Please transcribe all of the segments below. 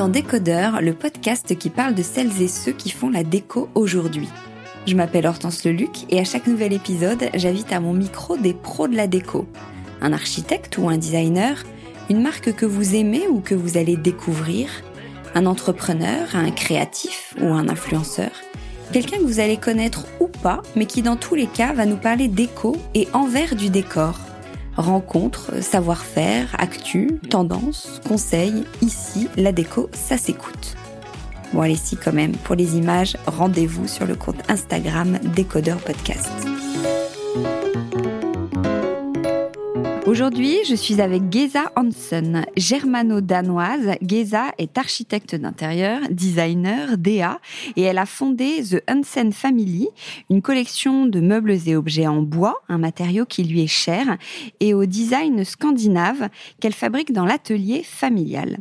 dans Décodeur, le podcast qui parle de celles et ceux qui font la déco aujourd'hui. Je m'appelle Hortense Leluc et à chaque nouvel épisode, j'invite à mon micro des pros de la déco. Un architecte ou un designer, une marque que vous aimez ou que vous allez découvrir, un entrepreneur, un créatif ou un influenceur, quelqu'un que vous allez connaître ou pas, mais qui dans tous les cas va nous parler déco et envers du décor. Rencontres, savoir-faire, actu, tendances, conseils, ici, la déco, ça s'écoute. Bon allez si quand même, pour les images, rendez-vous sur le compte Instagram Décodeur Podcast. Aujourd'hui, je suis avec Geza Hansen, germano-danoise. Geza est architecte d'intérieur, designer, DA, et elle a fondé The Hansen Family, une collection de meubles et objets en bois, un matériau qui lui est cher, et au design scandinave qu'elle fabrique dans l'atelier familial.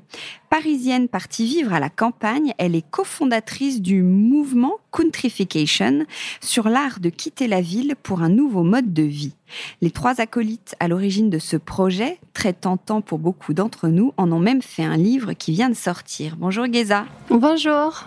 Parisienne partie vivre à la campagne, elle est cofondatrice du mouvement Countrification sur l'art de quitter la ville pour un nouveau mode de vie. Les trois acolytes à l'origine de ce projet, très tentant pour beaucoup d'entre nous, en ont même fait un livre qui vient de sortir. Bonjour Geza. Bonjour.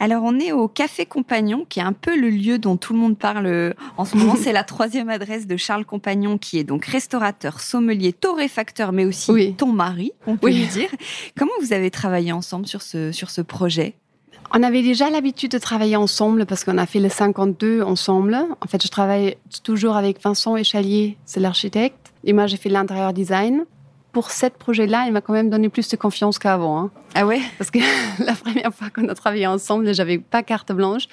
Alors on est au Café Compagnon, qui est un peu le lieu dont tout le monde parle en ce moment. C'est la troisième adresse de Charles Compagnon, qui est donc restaurateur, sommelier, torréfacteur, mais aussi ton mari, on peut lui dire. Comment vous avez travaillé ensemble sur ce, sur ce projet? On avait déjà l'habitude de travailler ensemble parce qu'on a fait le 52 ensemble. En fait, je travaille toujours avec Vincent Échalier, c'est l'architecte, et moi j'ai fait l'intérieur design. Pour ce projet-là, il m'a quand même donné plus de confiance qu'avant. Hein. Ah ouais? Parce que la première fois qu'on a travaillé ensemble, j'avais pas carte blanche.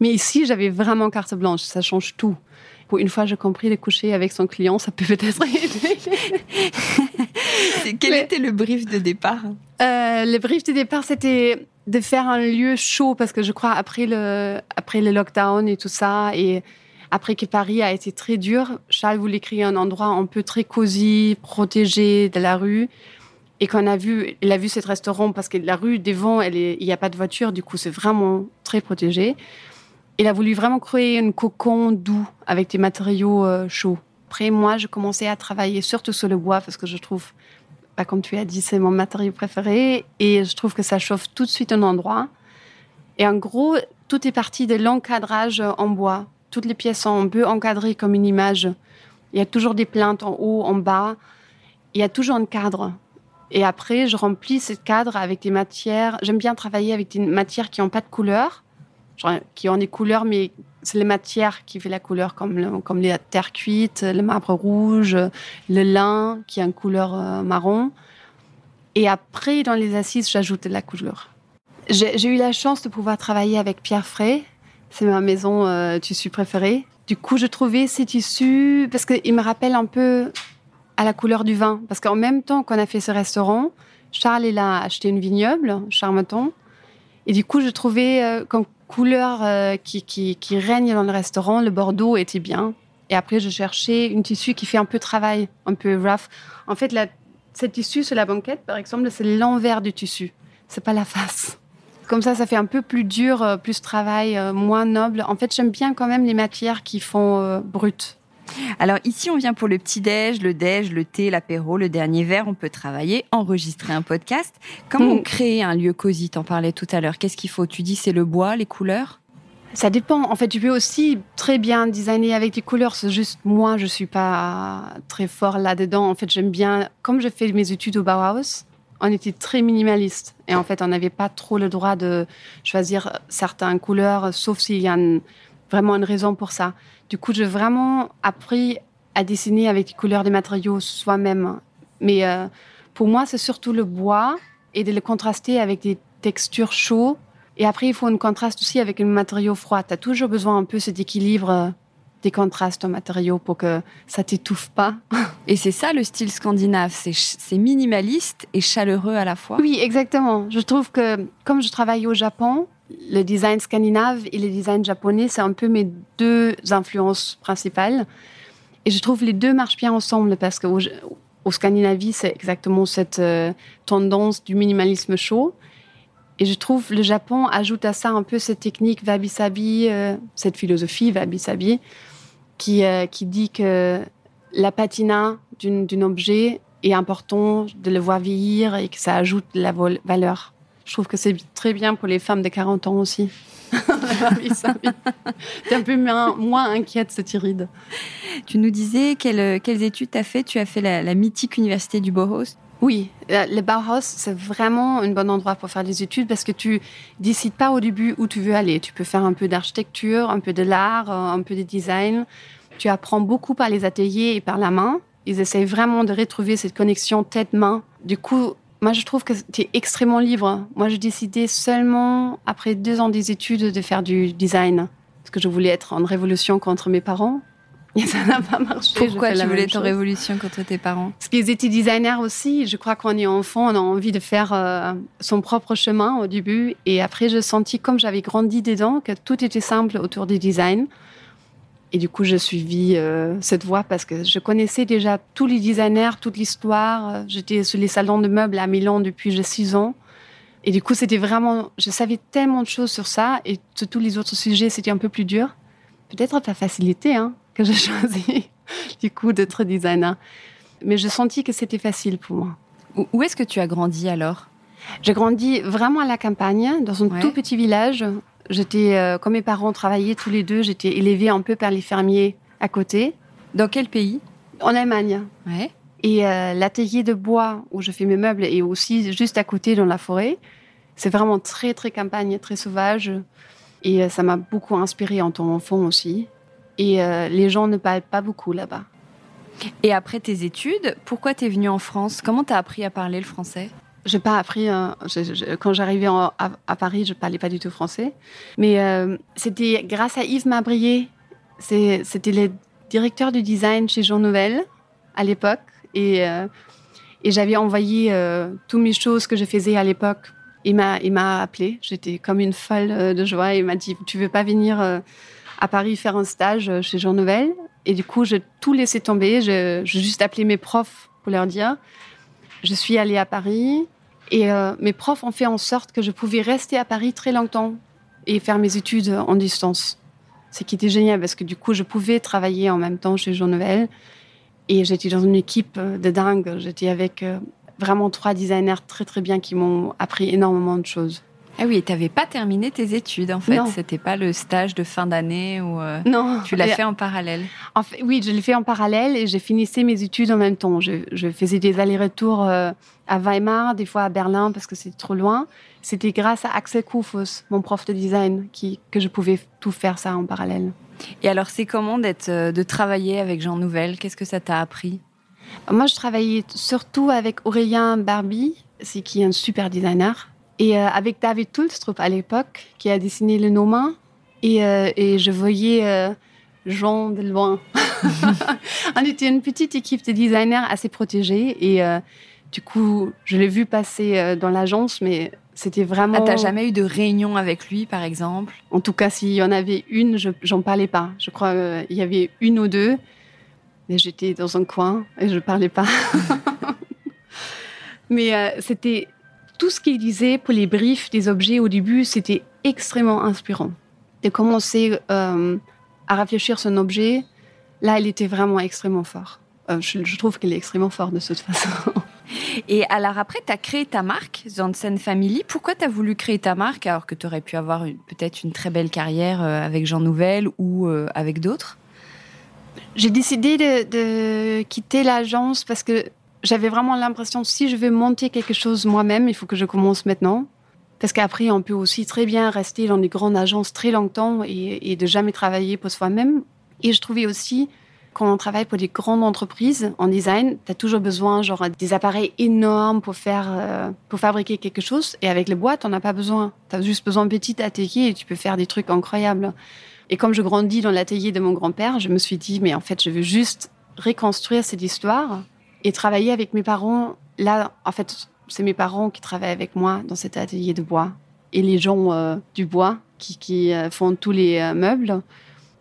Mais ici, j'avais vraiment carte blanche. Ça change tout. Pour une fois, j'ai compris de coucher avec son client, ça peut peut-être aider. Quel était le brief de départ? Euh, Le brief de départ, c'était de faire un lieu chaud parce que je crois après le après le lockdown et tout ça et après que Paris a été très dur, Charles voulait créer un endroit un peu très cosy, protégé de la rue. Et qu'on a vu, il a vu cet restaurant parce que la rue devant, il n'y a pas de voiture, du coup c'est vraiment très protégé. Il a voulu vraiment créer un cocon doux avec des matériaux euh, chauds. Après, moi, je commençais à travailler surtout sur le bois parce que je trouve bah, comme tu as dit, c'est mon matériau préféré et je trouve que ça chauffe tout de suite un endroit. Et en gros, tout est parti de l'encadrage en bois. Toutes les pièces sont un peu encadrées comme une image. Il y a toujours des plaintes en haut, en bas. Il y a toujours un cadre. Et après, je remplis ce cadre avec des matières. J'aime bien travailler avec des matières qui n'ont pas de couleur, qui ont des couleurs, mais c'est les matières qui font la couleur, comme, comme les terres cuites, le marbre rouge, le lin qui a une couleur euh, marron. Et après, dans les assises, j'ajoute de la couleur. J'ai eu la chance de pouvoir travailler avec Pierre Frey. C'est ma maison euh, tissu préférée. Du coup, je trouvais ces tissus parce qu'il me rappelle un peu à la couleur du vin. Parce qu'en même temps qu'on a fait ce restaurant, Charles il a acheté une vignoble, Charmeton. Et du coup, je trouvais euh, comme couleur euh, qui, règne dans le restaurant, le bordeaux était bien. Et après, je cherchais une tissu qui fait un peu travail, un peu rough. En fait, la, cette tissu sur la banquette, par exemple, c'est l'envers du tissu. C'est pas la face. Comme ça, ça fait un peu plus dur, euh, plus travail, euh, moins noble. En fait, j'aime bien quand même les matières qui font brut. Alors ici, on vient pour le petit-déj, le déj, le thé, l'apéro, le dernier verre. On peut travailler, enregistrer un podcast. Comment mm. créer un lieu cosy? T'en parlais tout à l'heure. Qu'est-ce qu'il faut? Tu dis c'est le bois, les couleurs? Ça dépend. En fait, tu peux aussi très bien designer avec des couleurs. C'est juste moi, je suis pas très fort là-dedans. En fait, j'aime bien. Comme je fais mes études au Bauhaus, on était très minimaliste et en fait, on n'avait pas trop le droit de choisir certaines couleurs, sauf s'il y a vraiment une raison pour ça. Du coup, j'ai vraiment appris à dessiner avec les couleurs des matériaux soi-même. Mais euh, pour moi, c'est surtout le bois et de le contraster avec des textures chaudes. Et après, il faut un contraste aussi avec un matériau froid. Tu as toujours besoin un peu cet équilibre euh, des contrastes en matériaux pour que ça t'étouffe pas. Et c'est ça le style scandinave, c'est minimaliste et chaleureux à la fois. Oui, exactement. Je trouve que comme je travaille au Japon, le design scandinave et le design japonais, c'est un peu mes deux influences principales. Et je trouve les deux marchent bien ensemble parce qu'au au Scandinavie, c'est exactement cette euh, tendance du minimalisme chaud. Et je trouve le Japon ajoute à ça un peu cette technique wabi-sabi, euh, cette philosophie wabi-sabi, qui, euh, qui dit que la patina d'un objet est important de le voir vieillir et que ça ajoute la valeur. Je trouve que c'est très bien pour les femmes de 40 ans aussi. T'es un peu moins, inquiète, cette iride. Tu nous disais quelles, études tu as fait Tu as fait la, mythique université du Bauhaus oui, euh, le Bauhaus, c'est vraiment un bon endroit pour faire des études parce que tu décides pas au début où tu veux aller. Tu peux faire un peu d'architecture, un peu de l'art, euh, un peu de design. Tu apprends beaucoup par les ateliers et par la main. Ils essayent vraiment de retrouver cette connexion tête-main. Du coup, moi, je trouve que tu es extrêmement libre. Moi, j'ai décidé seulement, après deux ans des études, de faire du design. Parce que je voulais être en révolution contre mes parents. Et ça n'a pas marché. Pourquoi tu voulais être en révolution contre tes parents? Parce qu'ils étaient designers aussi. Je crois qu'on est enfant, on a envie de faire euh, son propre chemin au début. Et après, je sentis, comme j'avais grandi dedans, que tout était simple autour du design. Et du coup, j'ai suivi euh, cette voie parce que je connaissais déjà tous les designers, toute l'histoire. J'étais sur les salons de meubles à Milan depuis j'ai 6 ans. Et du coup, c'était vraiment, je savais tellement de choses sur ça et sur tous les autres sujets, c'était un peu plus dur. Peut-être la facilité hein, que j'ai choisi, du coup, d'être designer. Mais je sentis que c'était facile pour moi. Où est-ce que tu as grandi alors? J'ai grandi vraiment à la campagne, dans un tout petit village J'étais, euh, comme mes parents travaillaient tous les deux, j'étais élevée un peu par les fermiers à côté. Dans quel pays? En Allemagne. Ouais. Et euh, l'atelier de bois où je fais mes meubles est aussi juste à côté dans la forêt. C'est vraiment très, très campagne, très sauvage. Et euh, ça m'a beaucoup inspirée en tant qu'enfant aussi. Et les gens ne parlent pas beaucoup là-bas. Et après tes études, pourquoi tu es venue en France? Comment tu as appris à parler le français? J'ai pas appris. Hein. quand j'arrivais à, Paris, je parlais pas du tout français. Mais euh, c'était grâce à Yves Mabrier. C'était le directeur du design chez Jean Nouvel à l'époque. Et, euh, et j'avais envoyé euh, toutes mes choses que je faisais à l'époque. Il m'a appelé. J'étais comme une folle de joie. Il m'a dit Tu veux pas venir à Paris faire un stage chez Jean Nouvel Et du coup, j'ai tout laissé tomber. J'ai juste appelé mes profs pour leur dire je suis allée à Paris, et euh, mes profs ont fait en sorte que je pouvais rester à Paris très longtemps et faire mes études en distance. Ce qui était génial parce que du coup, je pouvais travailler en même temps chez Jean Nouvel. Et j'étais dans une équipe de dingue. J'étais avec euh, vraiment trois designers très très bien qui m'ont appris énormément de choses. Ah oui, tu n'avais pas terminé tes études en fait. C'était pas le stage de fin d'année ou euh, non. Tu l'as fait en parallèle. En fait, oui, je l'ai fait en parallèle et j'ai finissé mes études en même temps. Je, faisais des allers-retours euh, à Weimar, des fois à Berlin parce que c'était trop loin. C'était grâce à Axel Kufus, mon prof de design, qui, que je pouvais tout faire ça en parallèle. Et alors, c'est comment d'être, euh, de travailler avec Jean Nouvel? Qu'est-ce que ça t'a appris? Moi, je travaillais surtout avec Aurélien Barbie, c'est qui est un super designer et euh, avec David Tulstrup à l'époque, qui a dessiné le Nomain. Et, euh, et je voyais euh, Jean de loin. On était une petite équipe de designers assez protégée. Et du coup, je l'ai vu passer dans l'agence, mais c'était vraiment. Ah, t'as jamais eu de réunion avec lui, par exemple? En tout cas, s'il y en avait une, je j'en parlais pas. Je crois qu'il y avait une ou deux, mais j'étais dans un coin et je parlais pas. mais c'était tout ce qu'il disait pour les briefs des objets au début, c'était extrêmement inspirant. De commencer euh, à réfléchir sur un objet, là, il était vraiment extrêmement fort. Euh, je, trouve qu'il est extrêmement fort de toute façon. Et alors après, tu as créé ta marque, Zansen Family. Pourquoi tu as voulu créer ta marque alors que tu aurais pu avoir peut-être une très belle carrière euh, avec Jean Nouvel ou avec d'autres? J'ai décidé de, de quitter l'agence parce que j'avais vraiment l'impression, si je veux monter quelque chose moi-même, il faut que je commence maintenant. Parce qu'après, on peut aussi très bien rester dans des grandes agences très longtemps et, de jamais travailler pour soi-même. Et je trouvais aussi, quand on travaille pour des grandes entreprises en design, tu as toujours besoin genre des appareils énormes pour faire euh, pour fabriquer quelque chose et avec les boîtes, on n'a pas besoin. Tu as juste besoin de petit atelier et tu peux faire des trucs incroyables. Et comme je grandis dans l'atelier de mon grand-père, je me suis dit mais en fait, je veux juste reconstruire cette histoire et travailler avec mes parents, là, en fait, c'est mes parents qui travaillent avec moi dans cet atelier de bois et les gens euh, du bois qui, qui euh, font tous les euh, meubles.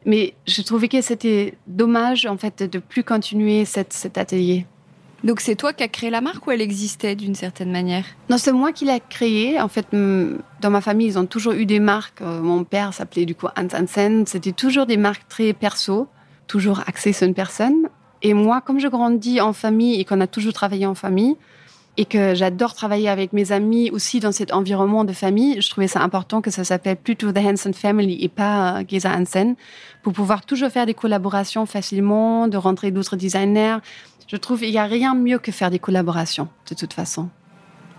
Mais je trouvais que c'était dommage, en fait, de plus continuer cette, cet atelier. Donc c'est toi qui as créé la marque ou elle existait d'une certaine manière? Non, c'est moi qui l'ai créée. En fait, dans ma famille, ils ont toujours eu des marques. Mon père s'appelait du coup Hans Hansen. C'était toujours des marques très perso, toujours axées sur une personne. Et moi, comme je grandis en famille et qu'on a toujours travaillé en famille, et que j'adore travailler avec mes amis aussi dans cet environnement de famille, je trouvais ça important que ça s'appelle plutôt The Hansen Family et pas euh, Geza Hansen, pour pouvoir toujours faire des collaborations facilement, de rentrer d'autres designers. Je trouve qu'il n'y a rien mieux que faire des collaborations, de toute façon.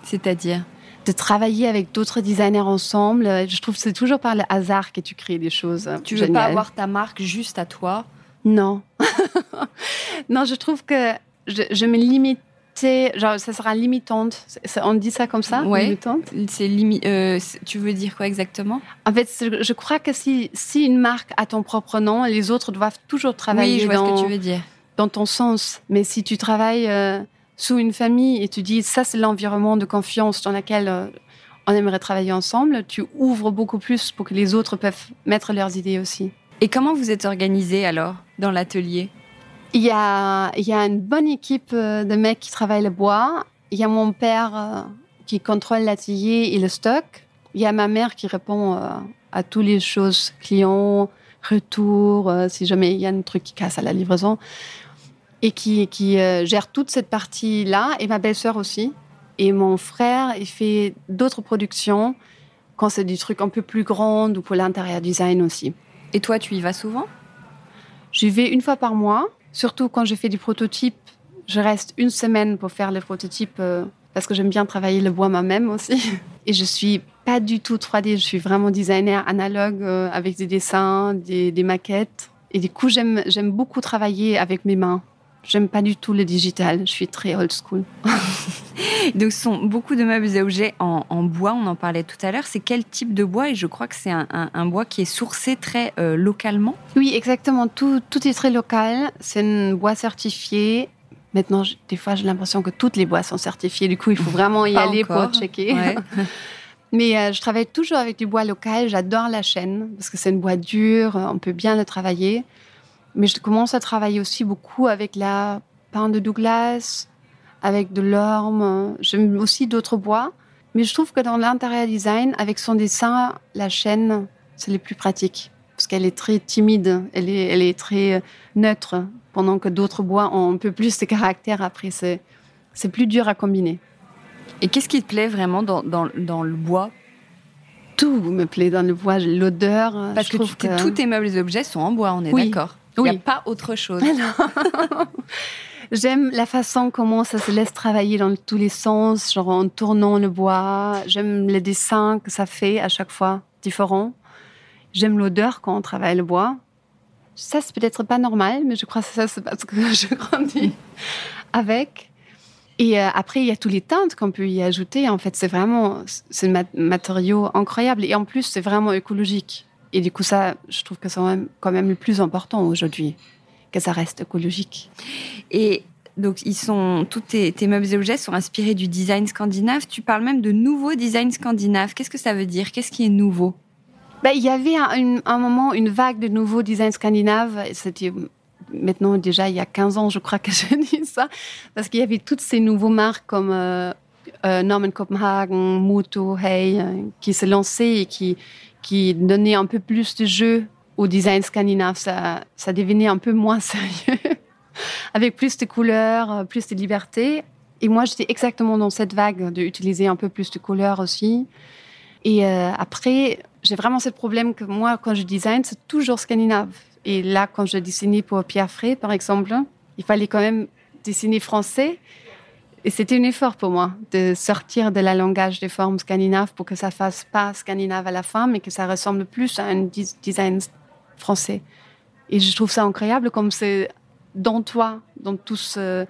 C'est-à-dire? De travailler avec d'autres designers ensemble. Je trouve que c'est toujours par le hasard que tu crées des choses. Tu veux pas avoir ta marque juste à toi Non. non, je trouve que je, je me limite genre, ça sera limitante. On dit ça comme ça Limitante? C'est euh, Tu veux dire quoi exactement? En fait, je crois que si, si une marque a ton propre nom, les autres doivent toujours travailler oui, je vois dans, ce que tu veux dire. dans ton sens. Mais si tu travailles euh, sous une famille et tu dis ça, c'est l'environnement de confiance dans lequel euh, on aimerait travailler ensemble, tu ouvres beaucoup plus pour que les autres peuvent mettre leurs idées aussi. Et comment vous êtes organisé alors dans l'atelier? Il y a, une bonne équipe euh, de mecs qui travaillent le bois. Il y a mon père euh, qui contrôle l'atelier et le stock. Il y a ma mère qui répond euh, à toutes les choses, clients, retour, si jamais il y a un truc qui casse à la livraison. Et qui, qui gère toute cette partie-là. Et ma belle-sœur aussi. Et mon frère, il fait d'autres productions quand c'est des trucs un peu plus grands ou pour l'intérieur design aussi. Et toi, tu y vas souvent? J'y vais une fois par mois. Surtout quand je fais du prototype, je reste une semaine pour faire le prototype euh, parce que j'aime bien travailler le bois moi-même aussi. Et je suis pas du tout 3D, je suis vraiment designer analogue euh, avec des dessins, des, des maquettes. Et du coup, j'aime beaucoup travailler avec mes mains. J'aime pas du tout le digital. Je suis très old school. Donc, ce sont beaucoup de meubles et objets en, bois. On en parlait tout à l'heure. C'est quel type de bois? Et je crois que c'est un, bois qui est sourcé très euh, localement. Oui, exactement. Tout, tout est très local. C'est un bois certifié. Maintenant, des fois, j'ai l'impression que toutes les bois sont certifiées. Du coup, il faut vraiment y aller pour checker. Mais euh, je travaille toujours avec du bois local. J'adore la chaîne parce que c'est un bois dur. On peut bien le travailler. Mais je commence à travailler aussi beaucoup avec la pin de Douglas, avec de l'orme. J'aime aussi d'autres bois. Mais je trouve que dans l'intérieur design, avec son dessin, la chaîne, c'est le plus pratique. Parce qu'elle est très timide, elle est, elle est très neutre, pendant que d'autres bois ont un peu plus de caractère. Après, c'est, c'est plus dur à combiner. Et qu'est-ce qui te plaît vraiment dans, dans, dans le bois? Tout me plaît dans le bois, l'odeur. Parce que, tous tes meubles et objets sont en bois, on est d'accord il n'y a pas autre chose. J'aime la façon comment ça se laisse travailler dans tous les sens, genre en tournant le bois. J'aime les dessins que ça fait à chaque fois différents. J'aime l'odeur quand on travaille le bois. Ça, c'est peut-être pas normal, mais je crois que ça, c'est parce que je grandis avec. Et euh, après, il y a tous les teintes qu'on peut y ajouter. En fait, c'est vraiment, un matériau incroyable. Et en plus, c'est vraiment écologique. Et du coup, ça, je trouve que c'est quand même le plus important aujourd'hui, que ça reste écologique. Et donc, ils sont, tous tes, meubles et objets sont inspirés du design scandinave. Tu parles même de nouveau design scandinave. Qu'est-ce que ça veut dire? Qu'est-ce qui est nouveau? Ben, Il y avait un, un, moment une vague de nouveaux design scandinaves. C'était maintenant déjà il y a 15 ans, je crois que je dis ça, parce qu'il y avait toutes ces nouveaux marques comme euh, euh, Norman Copenhagen, Muto, Hey, euh, qui se lançaient et qui, qui donnait un peu plus de jeu au design scandinave. Ça, ça devenait un peu moins sérieux, avec plus de couleurs, plus de liberté. Et moi, j'étais exactement dans cette vague d'utiliser un peu plus de couleurs aussi. Et euh, après, j'ai vraiment ce problème que moi, quand je design, c'est toujours scandinave. Et là, quand je dessinais pour Pierre Frey, par exemple, il fallait quand même dessiner français. Et c'était un effort pour moi de sortir de la langage des formes scandinaves pour que ça fasse pas scandinave à la fin, mais que ça ressemble plus à un design français. Et je trouve ça incroyable comme c'est dans toi, dans tout ce...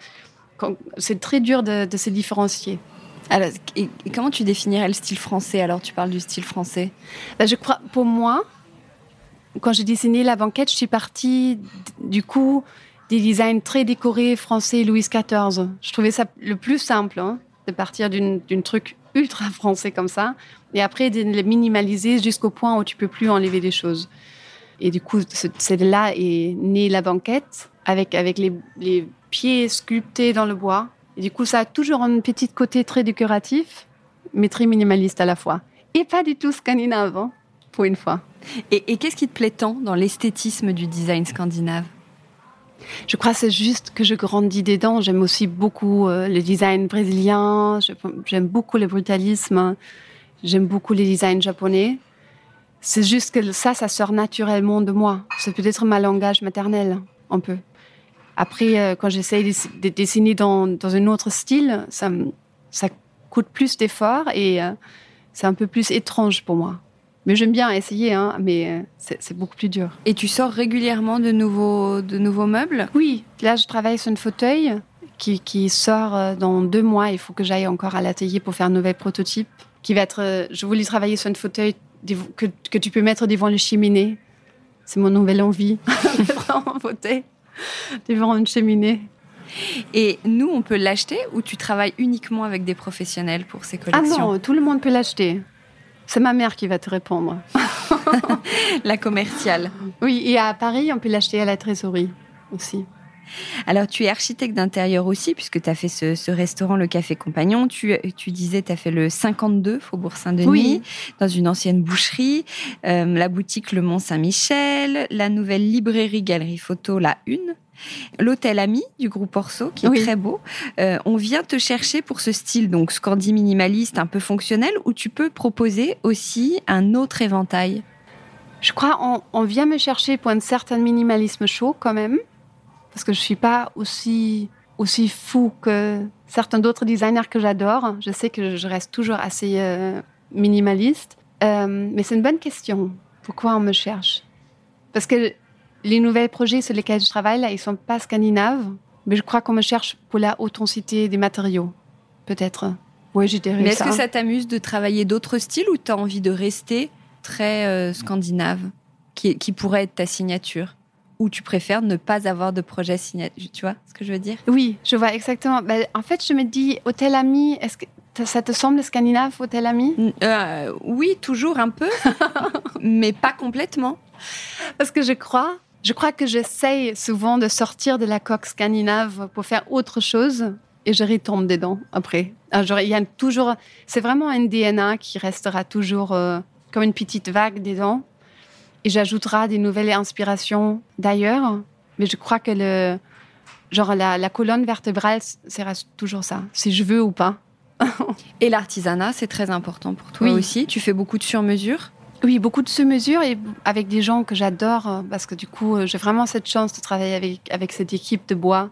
C'est très dur de, se différencier. Alors, et, comment tu définirais le style français Alors, tu parles du style français. Ben, je crois, pour moi, quand j'ai dessiné la banquette, je suis partie du coup des designs très décorés français Louis XIV. Je trouvais ça le plus simple, hein, de partir d'une truc ultra français comme ça, et après de les minimaliser jusqu'au point où tu peux plus enlever des choses. Et du coup, c'est là est née la banquette, avec, avec les, les, pieds sculptés dans le bois. Et du coup, ça a toujours un petit côté très décoratif, mais très minimaliste à la fois. Et pas du tout scandinave, hein, pour une fois. Et, et qu'est-ce qui te plaît tant dans l'esthétisme du design scandinave? Je crois c'est juste que je grandis dedans. J'aime aussi beaucoup euh, le design brésilien. J'aime beaucoup le brutalisme. J'aime beaucoup les designs japonais. C'est juste que ça, ça sort naturellement de moi. C'est peut-être ma langage maternel, un peu. Après, euh, quand j'essaye de dessiner dans, dans un autre style, ça, ça coûte plus d'efforts et euh, c'est un peu plus étrange pour moi. Mais j'aime bien essayer, hein, mais euh, c'est beaucoup plus dur. Et tu sors régulièrement de nouveaux, de nouveaux meubles? Oui, là je travaille sur un fauteuil qui, qui sort dans deux mois. Il faut que j'aille encore à l'atelier pour faire un nouvel prototype. Qui va être, je voulais travailler sur un fauteuil que, que tu peux mettre devant les cheminées. C'est mon nouvelle envie, un fauteuil devant une cheminée. Et nous, on peut l'acheter ou tu travailles uniquement avec des professionnels pour ces collections Ah non, tout le monde peut l'acheter. C'est ma mère qui va te répondre. la commerciale. Oui, et à Paris, on peut l'acheter à la trésorerie aussi. Alors, tu es architecte d'intérieur aussi, puisque tu as fait ce, restaurant, le Café Compagnon. Tu, tu disais, tu as fait le 52 Faubourg Saint-Denis, dans une ancienne boucherie, euh, la boutique Le Mont Saint-Michel, la nouvelle librairie Galerie Photo, la Une. L'hôtel Ami du groupe Orso, qui est très beau. Euh, on vient te chercher pour ce style, donc scandi minimaliste, un peu fonctionnel, où tu peux proposer aussi un autre éventail? Je crois on, on vient me chercher pour un certain minimalisme chaud quand même parce que je suis pas aussi aussi fou que certains d'autres designers que j'adore. Je sais que je reste toujours assez euh, minimaliste, euh, mais c'est une bonne question. Pourquoi on me cherche? Parce que les nouveaux projets sur lesquels je travaille là, ils sont pas scandinaves, mais je crois qu'on me cherche pour la authenticité des matériaux, peut-être. Oui, j'ai Mais est-ce que ça t'amuse de travailler d'autres styles ou tu as envie de rester très euh, scandinave, qui, qui pourrait être ta signature? Ou tu préfères ne pas avoir de projet signé Tu vois ce que je veux dire? Oui, je vois exactement. Ben, en fait, je me dis, Hôtel Ami, est-ce que ça te semble scandinave, Hôtel Ami? Euh, Oui, toujours un peu, mais pas complètement. Parce que je crois, je crois que j'essaye souvent de sortir de la coque scandinave pour faire autre chose et je retombe dedans après. Alors, il y a toujours, c'est vraiment un DNA qui restera toujours euh, comme une petite vague dedans. Et j'ajouterai des nouvelles inspirations d'ailleurs. Mais je crois que le, genre la, colonne vertébrale, c'est toujours ça, si je veux ou pas. et l'artisanat, c'est très important pour toi aussi. Tu fais beaucoup de sur-mesure Oui, beaucoup de sur-mesure et avec des gens que j'adore parce que du coup, j'ai vraiment cette chance de travailler avec, avec cette équipe de bois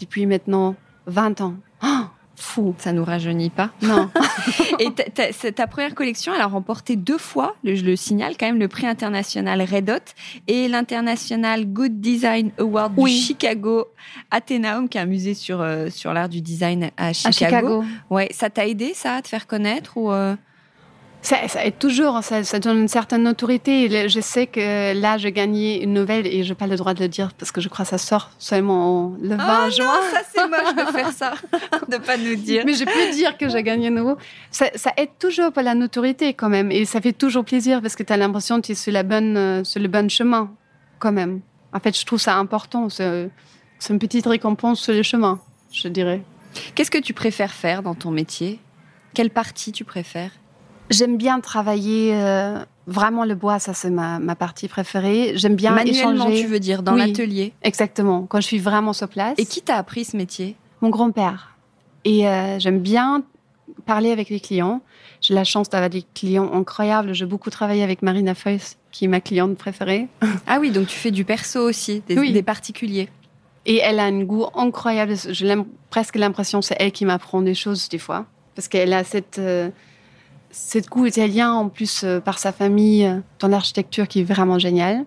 depuis maintenant 20 ans. Oh fou. Ça nous rajeunit pas. Non. et ta, première collection, elle a remporté deux fois, je le signale quand même, le prix international Red Hot et l'international Good Design Award du Chicago Athenaeum, qui est un musée sur, euh, sur l'art du design à Chicago. À Chicago. Ouais, ça t'a aidé ça à te faire connaître ou euh? Ça, ça, aide toujours, ça, donne une certaine autorité. Je sais que là, j'ai gagné une nouvelle et je n'ai pas le droit de le dire parce que je crois que ça sort seulement le 20 oh juin. Non, ça c'est moche de faire ça, de pas nous dire. Mais je peux dire que j'ai gagné nouveau. Ça, ça, aide toujours pour la notoriété quand même et ça fait toujours plaisir parce que tu as l'impression que tu es sur, la bonne, euh, sur le bon chemin quand même. En fait, je trouve ça important. C'est une petite récompense sur le chemin, je dirais. Qu'est-ce que tu préfères faire dans ton métier? Quelle partie tu préfères? J'aime bien travailler euh, vraiment le bois, ça c'est ma, ma, partie préférée. J'aime bien Manuellement, échanger. tu veux dire, dans l'atelier? Exactement, quand je suis vraiment sur place. Et qui t'a appris ce métier? Mon grand-père. Et euh, j'aime bien parler avec les clients. J'ai la chance d'avoir des clients incroyables. J'ai beaucoup travaillé avec Marina Feuss, qui est ma cliente préférée. Ah oui, donc tu fais du perso aussi, des, des particuliers. Et elle a un goût incroyable. J'ai presque l'impression que c'est elle qui m'apprend des choses des fois. Parce qu'elle a cette... Euh, cette goût italien, en plus euh, par sa famille, euh, dans l'architecture qui est vraiment génial.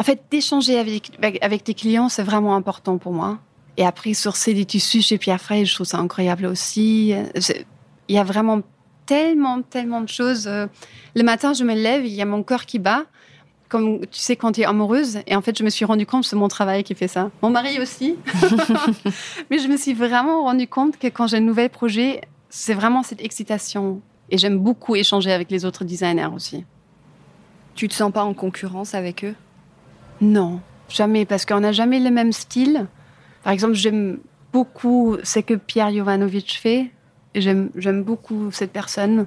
En fait, d'échanger avec, avec tes clients, c'est vraiment important pour moi. Et après, sourcer des tissus chez Pierre Frey, je trouve ça incroyable aussi. Il y a vraiment tellement, tellement de choses. Le matin, je me lève, il y a mon corps qui bat, comme tu sais, quand tu es amoureuse. Et en fait, je me suis rendu compte, c'est mon travail qui fait ça. Mon mari aussi. Mais je me suis vraiment rendu compte que quand j'ai un nouvel projet, c'est vraiment cette excitation et j'aime beaucoup échanger avec les autres designers aussi. Tu te sens pas en concurrence avec eux? Non, jamais, parce qu'on n'a jamais le même style. Par exemple, j'aime beaucoup ce que Pierre Jovanovic fait. J'aime beaucoup cette personne.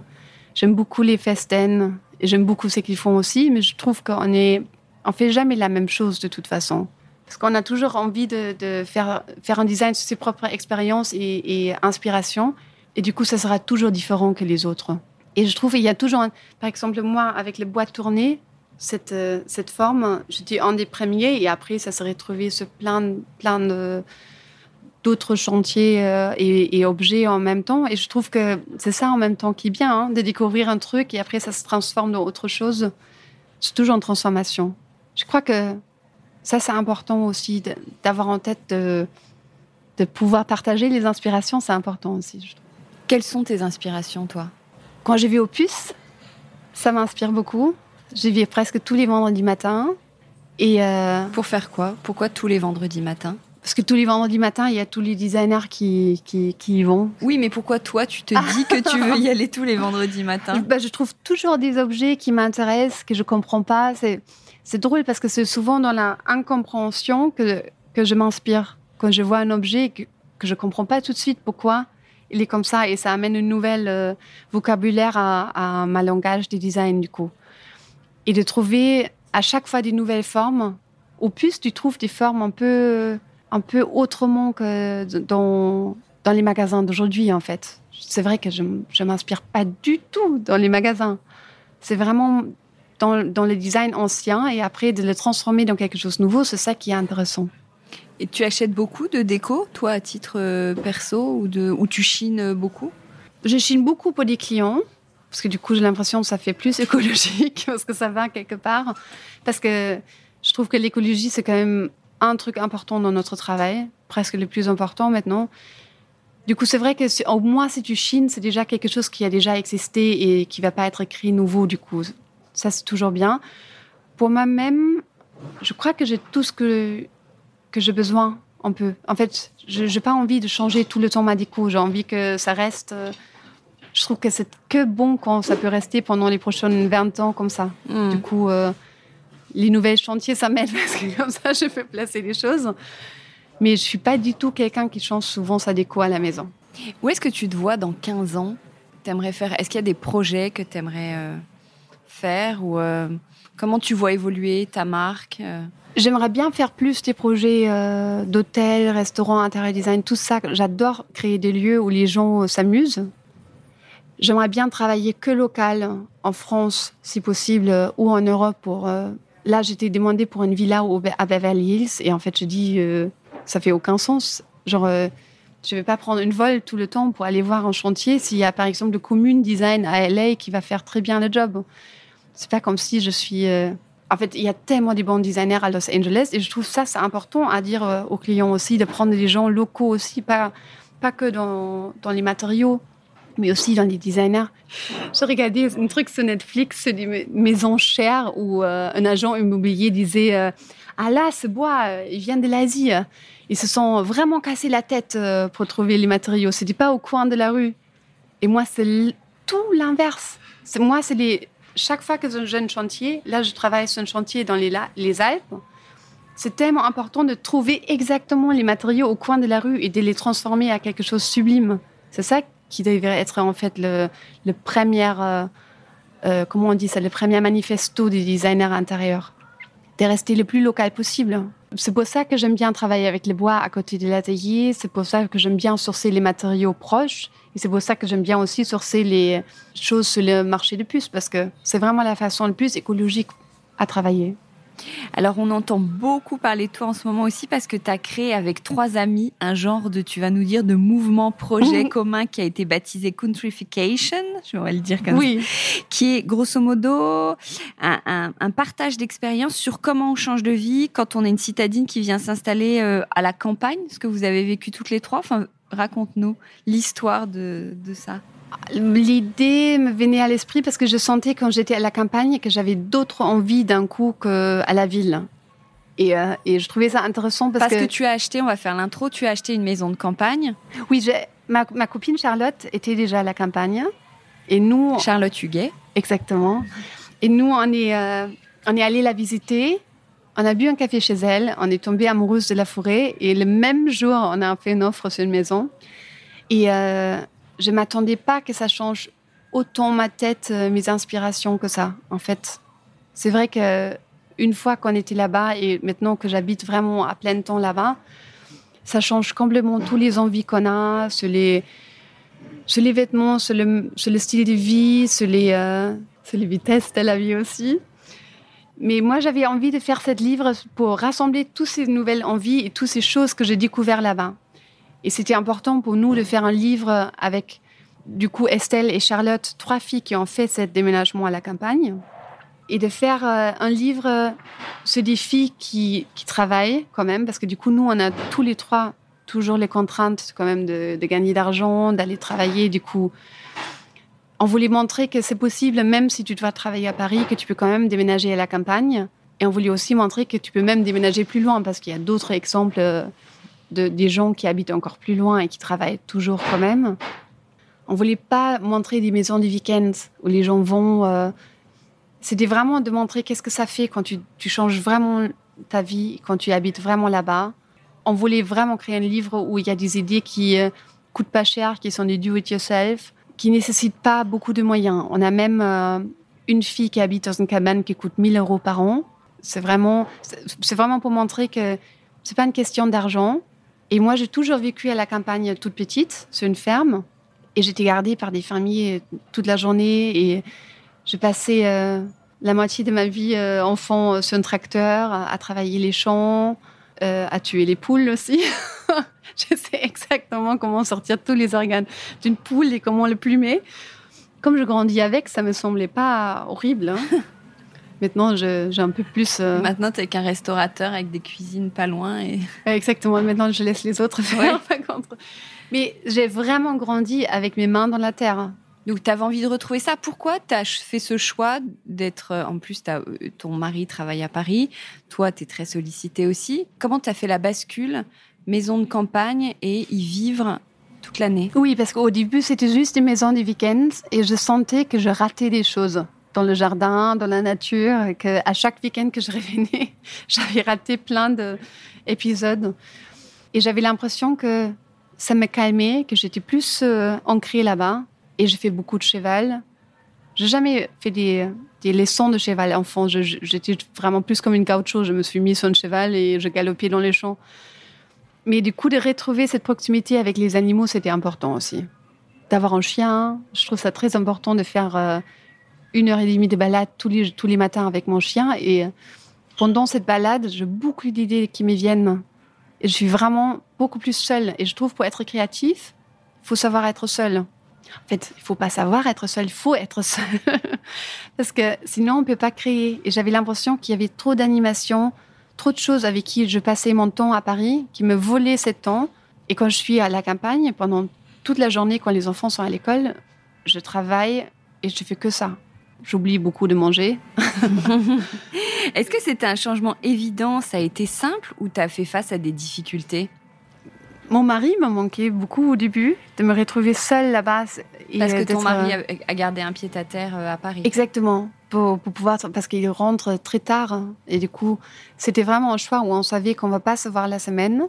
J'aime beaucoup les festen. Et j'aime beaucoup ce qu'ils font aussi, mais je trouve qu'on est, on fait jamais la même chose de toute façon. Parce qu'on a toujours envie de, faire, faire un design sur ses propres expériences et, inspirations. Et du coup, ça sera toujours différent que les autres. Et je trouve qu'il y a toujours, par exemple, moi, avec les boîtes tournées, cette, euh, cette forme, j'étais un des premiers et après, ça s'est retrouvé sur plein, plein de d'autres chantiers euh, et, objets en même temps. Et je trouve que c'est ça en même temps qui est bien, hein, de découvrir un truc et après ça se transforme dans autre chose. C'est toujours en transformation. Je crois que ça, c'est important aussi d'avoir en tête de, de, pouvoir partager les inspirations. C'est important aussi. Quelles sont tes inspirations, toi? Quand j'ai vu Opus, ça m'inspire beaucoup. J'y vais presque tous les vendredis matins. Et euh, Pour faire quoi? Pourquoi tous les vendredis matins? parce que tous les vendredis matins, il y a tous les designers qui, qui, y vont. Oui, mais pourquoi toi, tu te dis que tu veux y aller tous les vendredis matins? Bah, Je trouve toujours des objets qui m'intéressent, que je comprends pas. C'est, c'est drôle parce que c'est souvent dans la incompréhension que, que je m'inspire. Quand je vois un objet que, que je comprends pas tout de suite pourquoi il est comme ça et ça amène une nouvelle euh, vocabulaire à, ma langage de design du coup. Et de trouver à chaque fois des nouvelles formes. Au plus, tu trouves des formes un peu un peu autrement que dans, dans les magasins d'aujourd'hui, en fait. C'est vrai que je ne m'inspire pas du tout dans les magasins. C'est vraiment dans, dans le design ancien et après de le transformer dans quelque chose de nouveau, c'est ça qui est intéressant. Et tu achètes beaucoup de déco, toi, à titre euh, perso, ou, de, ou tu chines beaucoup? Je chine beaucoup pour des clients, parce que du coup, j'ai l'impression que ça fait plus écologique, parce que ça va quelque part. Parce que je trouve que l'écologie, c'est quand même un truc important dans notre travail, presque le plus important maintenant. Du coup, c'est vrai que au moins si tu chines, c'est déjà quelque chose qui a déjà existé et qui va pas être écrit nouveau. Du coup, ça c'est toujours bien. Pour moi-même, je crois que j'ai tout ce que que j'ai besoin un peu. En fait, je n'ai pas envie de changer tout le temps ma déco. J'ai envie que ça reste. Je trouve que c'est que bon quand ça peut rester pendant les prochaines 20 ans comme ça. Hmm. Du coup. Euh, les nouvelles chantiers, ça m'aide parce que comme ça, je fais placer les choses. Mais je suis pas du tout quelqu'un qui change souvent sa déco à la maison. Où est-ce que tu te vois dans 15 ans? T'aimerais faire Est-ce qu'il y a des projets que tu aimerais euh, faire ou euh, comment tu vois évoluer ta marque euh? J'aimerais bien faire plus des projets d'hôtels, restaurants, intérieur design, tout ça. J'adore créer des lieux où les gens s'amusent. J'aimerais bien travailler que local, en France, si possible, ou en Europe pour Là, j'étais demandée pour une villa à Beverly Hills et en fait, je dis, euh, ça fait aucun sens. Genre, euh, je vais pas prendre une vol tout le temps pour aller voir un chantier s'il y a par exemple de commune design à LA qui va faire très bien le job. C'est pas comme si je suis. Euh, en fait, il y a tellement de bons designers à Los Angeles et je trouve ça c'est important à dire aux clients aussi de prendre des gens locaux aussi, pas pas que dans, dans les matériaux mais aussi dans les designers. Je regardais un truc sur Netflix, des maisons chères où euh, un agent immobilier disait euh, Ah là, ce bois, euh, il vient de l'Asie. Ils se sont vraiment cassés la tête pour trouver les matériaux. C'était pas au coin de la rue. Et moi, c'est tout l'inverse. Moi, c'est les... chaque fois que j'ai un jeune chantier, là, je travaille sur un chantier dans les, Alpes. C'est tellement important de trouver exactement les matériaux au coin de la rue et de les transformer à quelque chose de sublime. C'est ça qui devrait être en fait le, premier, euh, euh, comment on dit ça, le premier manifesto des designers intérieurs, de rester le plus local possible. C'est pour ça que j'aime bien travailler avec les bois à côté de l'atelier. C'est pour ça que j'aime bien sourcer les matériaux proches. Et c'est pour ça que j'aime bien aussi sourcer les choses sur le marché de puces parce que c'est vraiment la façon le plus écologique à travailler. Alors on entend beaucoup parler de toi en ce moment aussi parce que tu as créé avec trois amis un genre de, tu vas nous dire, de mouvement projet commun qui a été baptisé Countryfication, je vais le dire comme oui. ça, qui est grosso modo un, partage d'expérience sur comment on change de vie quand on est une citadine qui vient s'installer euh, à la campagne, ce que vous avez vécu toutes les trois? Enfin, raconte-nous l'histoire de ça. L'idée me venait à l'esprit parce que je sentais quand j'étais à la campagne que j'avais d'autres envies d'un coup qu'à la ville. Et, euh, et, je trouvais ça intéressant parce, parce que... tu as acheté, on va faire l'intro, tu as acheté une maison de campagne. Oui, ma, ma, copine Charlotte était déjà à la campagne. Et nous... Charlotte Huguet. Exactement. Et nous, on est, euh, on est allé la visiter. On a bu un café chez elle. On est tombé amoureuse de la forêt. Et le même jour, on a fait une offre sur une maison. Et... Euh, je m'attendais pas que ça change autant ma tête, euh, mes inspirations que ça. En fait, c'est vrai que une fois qu'on était là-bas et maintenant que j'habite vraiment à plein temps là-bas, ça change complètement tous les envies qu'on a, sur les, les vêtements, sur le, le style de vie, sur les, euh, sur les vitesses de la vie aussi. Mais moi, j'avais envie de faire cette livre pour rassembler toutes ces nouvelles envies et toutes ces choses que j'ai découvertes là-bas. Et c'était important pour nous de faire un livre avec, du coup, Estelle et Charlotte, trois filles qui ont fait ce déménagement à la campagne. Et de faire euh, un livre sur des filles qui, qui, travaillent quand même, parce que du coup, nous, on a tous les trois toujours les contraintes quand même de, de gagner d'argent, d'aller travailler. Du coup, on voulait montrer que c'est possible, même si tu dois travailler à Paris, que tu peux quand même déménager à la campagne. Et on voulait aussi montrer que tu peux même déménager plus loin, parce qu'il y a d'autres exemples de, des gens qui habitent encore plus loin et qui travaillent toujours quand même. On voulait pas montrer des maisons du week-end où les gens vont. Euh, c'était vraiment de montrer qu'est-ce que ça fait quand tu, changes vraiment ta vie, quand tu habites vraiment là-bas. On voulait vraiment créer un livre où il y a des idées qui euh, coûtent pas cher, qui sont des do-it-yourself, qui nécessite pas beaucoup de moyens. On a même euh, une fille qui habite dans une cabane qui coûte 1000 euros par an. C'est vraiment, vraiment pour montrer que c'est pas une question d'argent. Et moi, j'ai toujours vécu à la campagne toute petite, sur une ferme, et j'étais gardée par des fermiers toute la journée. Et j'ai passé euh, la moitié de ma vie euh, enfant sur un tracteur, à travailler les champs, à tuer les poules aussi. je sais exactement comment sortir tous les organes d'une poule et comment le plumer. Comme je grandis avec, ça me semblait pas horrible. Hein. Maintenant, j'ai un peu plus. Euh, Maintenant, tu es qu'un restaurateur avec des cuisines pas loin. Et... Exactement. Maintenant, je laisse les autres faire. Mais j'ai vraiment grandi avec mes mains dans la terre. Donc, tu avais envie de retrouver ça. Pourquoi tu as fait ce choix d'être. Euh, en plus, as, euh, ton mari travaille à Paris. Toi, tu es très sollicité aussi. Comment tu as fait la bascule maison de campagne et y vivre toute l'année? Oui, parce qu'au début, c'était juste des maisons du week-end et je sentais que je ratais des choses dans le jardin, dans la nature, et que à chaque week-end que je revenais, j'avais raté plein d'épisodes. Et j'avais l'impression que ça me calmait, que j'étais plus euh, ancrée là-bas. Et j'ai fait beaucoup de cheval. J'ai jamais fait des, des, leçons de cheval enfant. J'étais vraiment plus comme une caoutchouc. Je me suis mise sur un cheval et je galopais dans les champs. Mais du coup, de retrouver cette proximité avec les animaux, c'était important aussi. D'avoir un chien, je trouve ça très important de faire euh, une heure et demie de balade tous les, tous les matins avec mon chien. Et pendant cette balade, j'ai beaucoup d'idées qui me viennent. Et je suis vraiment beaucoup plus seule. Et je trouve pour être créatif, il faut savoir être seul. En fait, il faut pas savoir être seul, il faut être seul. Parce que sinon, on peut pas créer. Et j'avais l'impression qu'il y avait trop d'animation, trop de choses avec qui je passais mon temps à Paris, qui me volaient ce temps. Et quand je suis à la campagne, pendant toute la journée, quand les enfants sont à l'école, je travaille et je fais que ça. J'oublie beaucoup de manger. Est-ce que c'était un changement évident Ça a été simple ou tu as fait face à des difficultés? Mon mari m'a manqué beaucoup au début, de me retrouver seule là-bas. Parce que ton mari a gardé un pied à terre euh, à Paris. Exactement pour, pouvoir, parce qu'il rentre très tard. Hein. Et du coup, c'était vraiment un choix où on savait qu'on va pas se voir la semaine.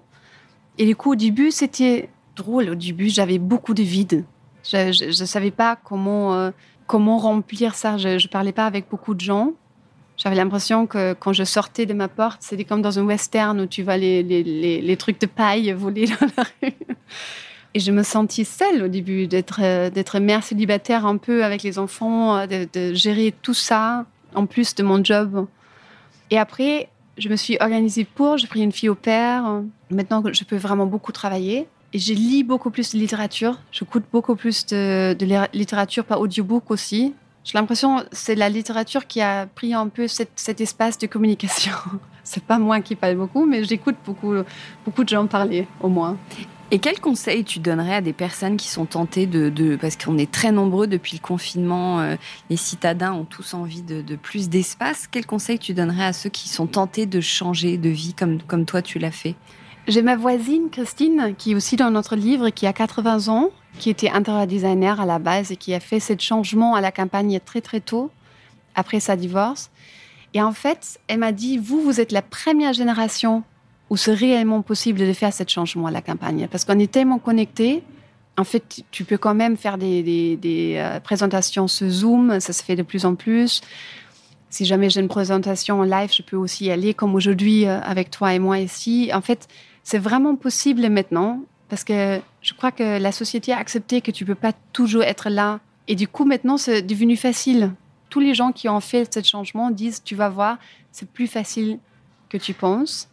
Et du coup, au début, c'était drôle. Au début, j'avais beaucoup de vide. Je ne savais pas comment, euh, comment remplir ça. Je ne parlais pas avec beaucoup de gens. J'avais l'impression que quand je sortais de ma porte, c'était comme dans un western où tu vois les, les, les, trucs de paille voler dans la rue. Et je me sentis seule au début d'être euh, mère célibataire un peu avec les enfants, euh, de, de, gérer tout ça en plus de mon job. Et après, je me suis organisée pour. J'ai pris une fille au père. Maintenant, je peux vraiment beaucoup travailler. Et je lis beaucoup plus de littérature. Je coûte beaucoup plus de, littérature par audiobook aussi. J'ai l'impression que c'est la littérature qui a pris un peu cet, cet espace de communication. c'est pas moi qui parle beaucoup, mais j'écoute beaucoup, beaucoup de gens parler, au moins. Et quels conseils tu donnerais à des personnes qui sont tentées de, parce qu'on est très nombreux depuis le confinement, euh, les citadins ont tous envie de, plus d'espace. Quels conseils tu donnerais à ceux qui sont tentés de changer de vie comme, comme toi tu l'as fait? J'ai ma voisine Christine qui est aussi dans notre livre, qui a 80 ans, qui était intérieur designer à la base et qui a fait ce changement à la campagne très très tôt après sa divorce. Et en fait, elle m'a dit, vous, vous êtes la première génération où c'est réellement possible de faire ce changement à la campagne. Parce qu'on est tellement connectés. En fait, tu peux quand même faire des, euh, présentations sur Zoom, ça se fait de plus en plus. si jamais j'ai une présentation en live, je peux aussi y aller, comme aujourd'hui euh, avec toi et moi ici. En fait, c'est vraiment possible maintenant parce que je crois que la société a accepté que tu peux pas toujours être là. Et du coup, maintenant, c'est devenu facile. Tous les gens qui ont fait ce changement disent, tu vas voir, c'est plus facile que tu penses.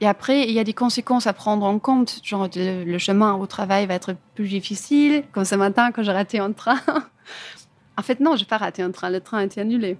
Et après, il y a des conséquences à prendre en compte. Genre, le, chemin au travail va être plus difficile. Comme ce matin, quand j'ai raté un train. en fait, non, je n'ai pas raté un train. Le train a été annulé.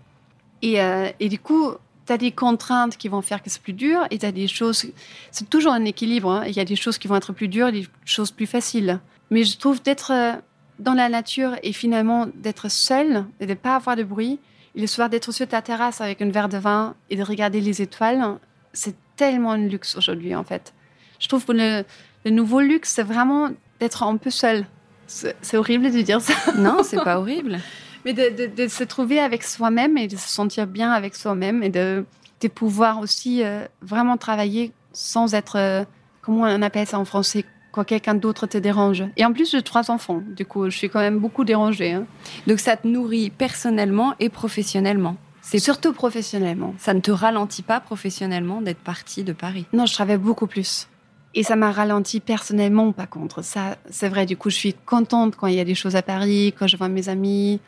Et, euh, et du coup, tu as des contraintes qui vont faire que c'est plus dur et tu as des choses. C'est toujours un équilibre. Hein. Il y a des choses qui vont être plus dures et des choses plus faciles. Mais je trouve d'être euh, dans la nature et finalement d'être seul et de ne pas avoir de bruit, et le soir d'être sur ta terrasse avec un verre de vin et de regarder les étoiles, c'est tellement un luxe aujourd'hui en fait. Je trouve que le, le nouveau luxe, c'est vraiment d'être un peu seul. C'est horrible de dire ça. Non, c'est pas horrible. Mais de, se trouver avec soi-même et de se sentir bien avec soi-même et de, de, pouvoir aussi euh, vraiment travailler sans être, euh, comment on appelle ça en français, quand quelqu'un d'autre te dérange. Et en plus, j'ai trois enfants. Du coup, je suis quand même beaucoup dérangée. Hein. Donc ça te nourrit personnellement et professionnellement c'est surtout professionnellement. Ça ne te ralentit pas professionnellement d'être partie de Paris? Non, je travaille beaucoup plus. Et ça m'a ralenti personnellement, pas contre. Ça, c'est vrai. Du coup, je suis contente quand il y a des choses à Paris, quand je vois mes amis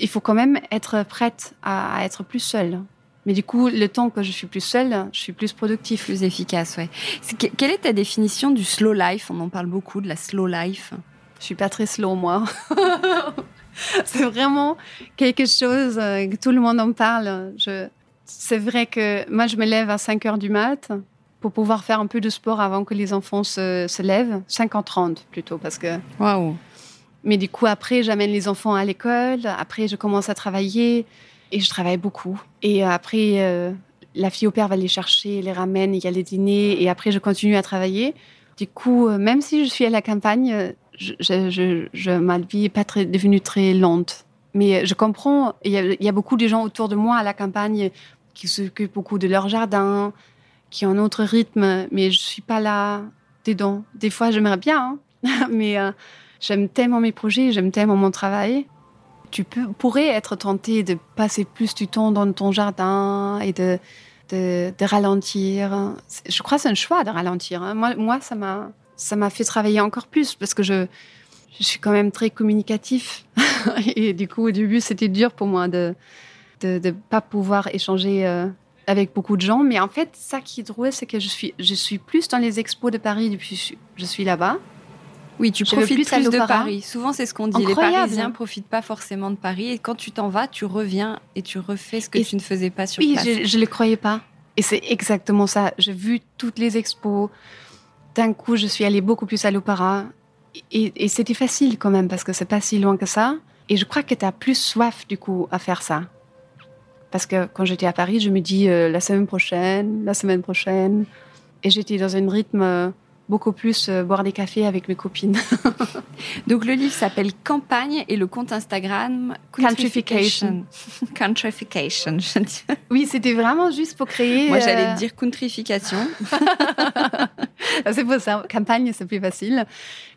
il faut quand même être prête à, être plus seule. Mais du coup, le temps que je suis plus seule, je suis plus productive. Plus efficace, ouais. quelle est ta définition du slow life? On en parle beaucoup de la slow life. Je suis pas très slow, moi. c'est vraiment quelque chose euh, que tout le monde en parle. C'est vrai que moi, je me lève à 5 heures du mat pour pouvoir faire un peu de sport avant que les enfants se, se lèvent. 5h30 plutôt, parce que... Waouh mais du coup, après, j'amène les enfants à l'école. Après, je commence à travailler et je travaille beaucoup. Et après, euh, la fille au père va les chercher, les ramène, il y a les dîners et après, je continue à travailler. Du coup, euh, même si je suis à la campagne, ma vie n'est pas devenue très lente. Mais je comprends, il y, a, beaucoup de gens autour de moi à la campagne qui s'occupent beaucoup de leur jardin, qui ont un autre rythme, mais je suis pas là dedans. Des fois, j'aimerais bien, hein. mais euh, J'aime tellement mes projets, j'aime tellement mon travail. Tu pourrais être tenté de passer plus du temps dans ton jardin et de, de, ralentir. Je crois que c'est un choix de ralentir. Hein. Moi, ça m'a ça m'a fait travailler encore plus parce que je, je suis quand même très communicatif. et du coup, au début, c'était dur pour moi de ne pas pouvoir échanger euh, avec beaucoup de gens. Mais en fait, ça qui est drôle, c'est que je suis, je suis plus dans les expos de Paris depuis que je suis là-bas. Oui, tu profites plus, de Paris. Souvent, c'est ce qu'on dit. Les Parisiens ne profitent pas forcément de Paris. Et quand tu t'en vas, tu reviens et tu refais ce que tu ne faisais pas sur place. Oui, je ne le croyais pas. Et c'est exactement ça. J'ai vu toutes les expos. D'un coup, je suis allée beaucoup plus à l'opéra. Et, c'était facile quand même, parce que c'est pas si loin que ça. Et je crois que tu as plus soif, du coup, à faire ça. Parce que quand j'étais à Paris, je me dis euh, la semaine prochaine, la semaine prochaine. Et j'étais dans un rythme euh, beaucoup plus euh, boire des cafés avec mes copines. Donc le livre s'appelle Campagne et le compte Instagram Countryfication. Countryfication. oui, c'était vraiment juste pour créer. Moi, j'allais euh, dire Countryfication. c'est pour ça. Campagne, c'est plus facile.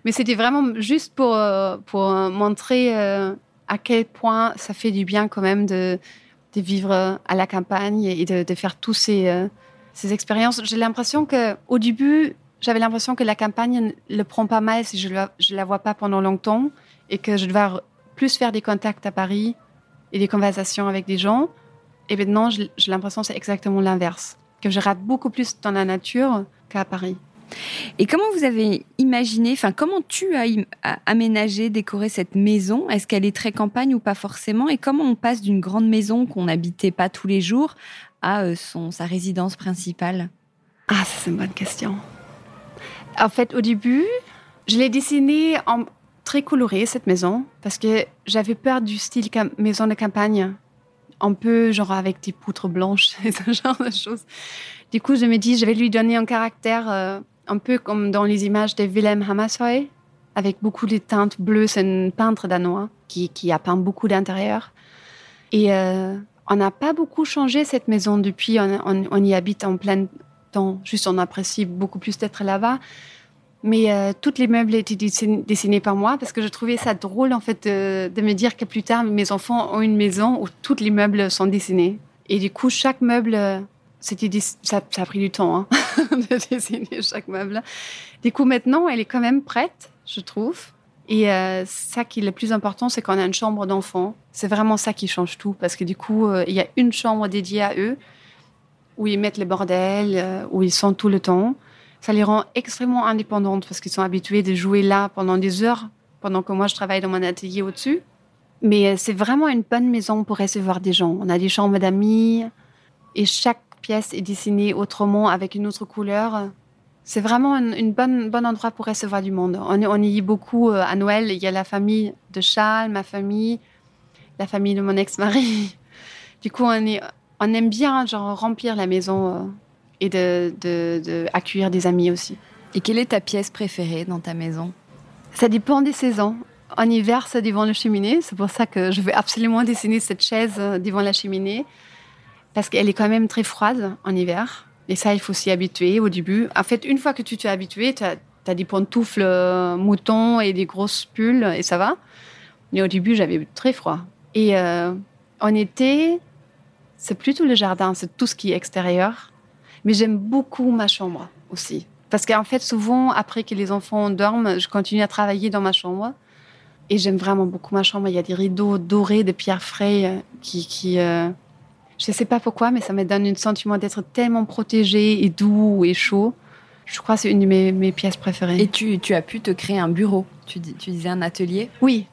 Mais c'était vraiment juste pour, euh, pour montrer à quel point ça fait du bien quand même de, de vivre à la campagne et de, de faire tous ces, ces expériences. J'ai l'impression qu'au début, j'avais l'impression que la campagne ne le prend pas mal si je ne la vois pas pendant longtemps et que je dois plus faire des contacts à Paris et des conversations avec des gens. Et maintenant, j'ai l'impression que c'est exactement l'inverse, que je rate beaucoup plus dans la nature qu'à Paris. Et comment vous avez imaginé, enfin comment tu as aménagé, décoré cette maison? Est-ce qu'elle est très campagne ou pas forcément? Et comment on passe d'une grande maison qu'on n'habitait pas tous les jours à euh, son, sa résidence principale? Ah, c'est une bonne question. En fait, au début, je l'ai dessinée en très coloré, cette maison, parce que j'avais peur du style maison de campagne, un peu genre avec des poutres blanches et ce genre de choses. Du coup, je me dis, je vais lui donner un caractère euh, un peu comme dans les images de Willem Hammershøi, avec beaucoup de teintes bleues. C'est un peintre danois qui, qui a peint beaucoup d'intérieur. Et euh, on n'a pas beaucoup changé cette maison depuis. On, on y habite en Juste, on apprécie beaucoup plus d'être là-bas. Mais euh, toutes les meubles étaient dessinés, par moi parce que je trouvais ça drôle en fait de, me dire que plus tard mes enfants ont une maison où tous les meubles sont dessinés. Et du coup, chaque meuble, c'était ça, ça, a pris du temps hein, de dessiner chaque meuble. Du coup, maintenant, elle est quand même prête, je trouve. Et euh, ça qui est le plus important, c'est qu'on a une chambre d'enfants. C'est vraiment ça qui change tout, parce que du coup, euh, il y a une chambre dédiée à eux, où ils mettent les bordels, euh, où ils sont tout le temps. Ça les rend extrêmement indépendantes, parce qu'ils sont habitués de jouer là pendant des heures, pendant que moi, je travaille dans mon atelier au-dessus. Mais c'est vraiment une bonne maison pour recevoir des gens. On a des chambres d'amis, et chaque pièce est dessinée autrement, avec une autre couleur. C'est vraiment un bon endroit pour recevoir du monde. On, on y est beaucoup euh, à Noël. Il y a la famille de Charles, ma famille, la famille de mon ex-mari. Du coup, on, est, on aime bien genre, remplir la maison euh, et de, de, accueillir des amis aussi. Et quelle est ta pièce préférée dans ta maison? Ça dépend des saisons. En hiver, c'est devant la cheminée. C'est pour ça que je veux absolument dessiner cette chaise euh, devant la cheminée. Parce qu'elle est quand même très froide en hiver. Et ça, il faut s'y habituer au début. En fait, une fois que tu t'es habitué, tu as, des pantoufles euh, moutons et des grosses pulls et ça va. Mais au début, j'avais très froid. Et euh, en été, c'est plutôt le jardin, c'est tout ce qui est extérieur. Mais j'aime beaucoup ma chambre aussi. Parce qu'en fait, souvent, après que les enfants dorment, je continue à travailler dans ma chambre. Et j'aime vraiment beaucoup ma chambre. Il y a des rideaux dorés de pierre fraîche qui, qui, euh, je ne sais pas pourquoi, mais ça me donne un sentiment d'être tellement protégé et doux et chaud. Je crois que c'est une de mes, pièces préférées. Et tu, as pu te créer un bureau tu, tu disais un atelier Oui.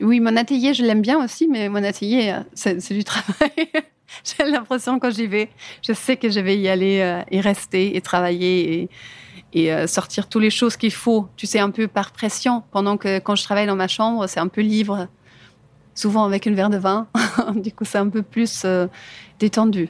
Oui, mon atelier, je l'aime bien aussi, mais mon atelier, euh, c'est du travail. J'ai l'impression quand j'y vais, je sais que je vais y aller euh, et rester et travailler et, et euh, sortir toutes les choses qu'il faut. Tu sais, un peu par pression. Pendant que quand je travaille dans ma chambre, c'est un peu libre souvent avec un verre de vin. du coup, c'est un peu plus euh, détendu.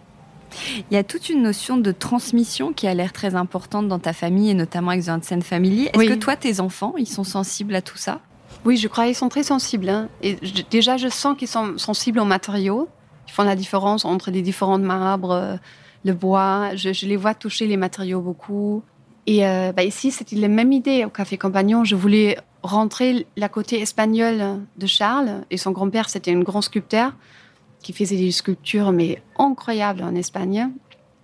Il y a toute une notion de transmission qui a l'air très importante dans ta famille et notamment avec The Hansen Family. Est-ce que toi, tes enfants, ils sont sensibles à tout ça? Oui, je crois qu'ils sont très sensibles. Hein. Et déjà, je sens qu'ils sont sensibles aux matériaux. Font la différence entre les différents marbres, euh, le bois. Je, les vois toucher les matériaux beaucoup. Et euh, bah, ici, c'était la même idée au Café Compagnon. Je voulais rentrer la côté espagnole de Charles. Et son grand-père, c'était un grand sculpteur qui faisait des sculptures, mais incroyables en Espagne.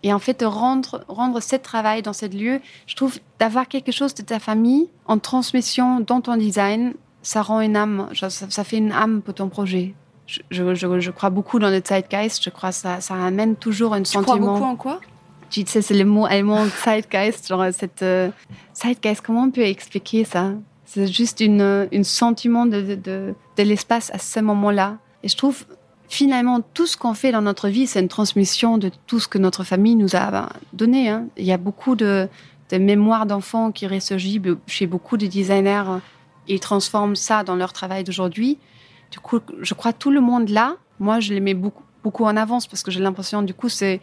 Et en fait, rendre, rendre ce travail dans ce lieu, je trouve d'avoir quelque chose de ta famille en transmission dans ton design, ça rend une âme, ça, fait une âme pour ton projet. Je, je, crois beaucoup dans le zeitgeist, je crois que ça, ça amène toujours un sentiment. Tu crois beaucoup en quoi? Tu sais, c'est le mot allemand zeitgeist, genre cette euh, zeitgeist, comment on peut expliquer ça? C'est juste une, une sentiment de, de, de l'espace à ce moment-là. Et je trouve, finalement, tout ce qu'on fait dans notre vie, c'est une transmission de tout ce que notre famille nous a ben, donné. Hein. Il y a beaucoup de, de mémoires d'enfants qui ressurgissent chez beaucoup de designers. Ils transforment ça dans leur travail d'aujourd'hui. Du coup, je crois tout le monde là, moi, je les mets beaucoup, beaucoup en avance parce que j'ai l'impression, du coup, c'est,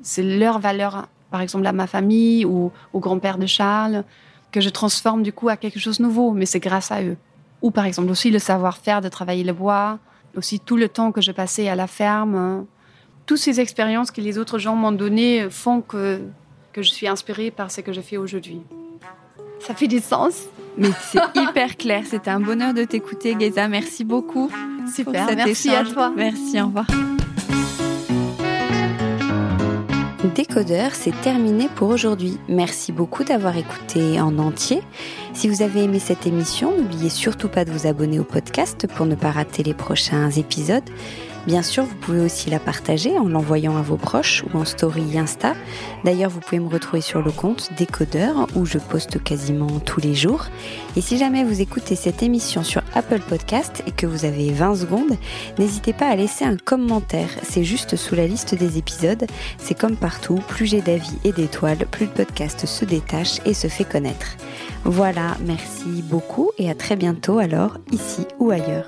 c'est leur valeur, par exemple, à ma famille ou au grand-père de Charles que je transforme du coup à quelque chose de nouveau, mais c'est grâce à eux. Ou par exemple aussi le savoir-faire de travailler le bois, aussi tout le temps que je passais à la ferme. Toutes ces expériences que les autres gens m'ont données font que, que je suis inspirée par ce que je fais aujourd'hui. Ça fait du sens. Mais c'est hyper clair. C'était un bonheur de t'écouter, Geza. Merci beaucoup. Super. Merci à toi. Merci. Au revoir. Décodeur, c'est terminé pour aujourd'hui. Merci beaucoup d'avoir écouté en entier. Si vous avez aimé cette émission, n'oubliez surtout pas de vous abonner au podcast pour ne pas rater les prochains épisodes. Bien sûr, vous pouvez aussi la partager en l'envoyant à vos proches ou en story Insta. D'ailleurs, vous pouvez me retrouver sur le compte Décodeur où je poste quasiment tous les jours. Et si jamais vous écoutez cette émission sur Apple Podcast et que vous avez 20 secondes, n'hésitez pas à laisser un commentaire. C'est juste sous la liste des épisodes. C'est comme partout, plus j'ai d'avis et d'étoiles, plus le podcast se détache et se fait connaître. Voilà, merci beaucoup et à très bientôt alors, ici ou ailleurs.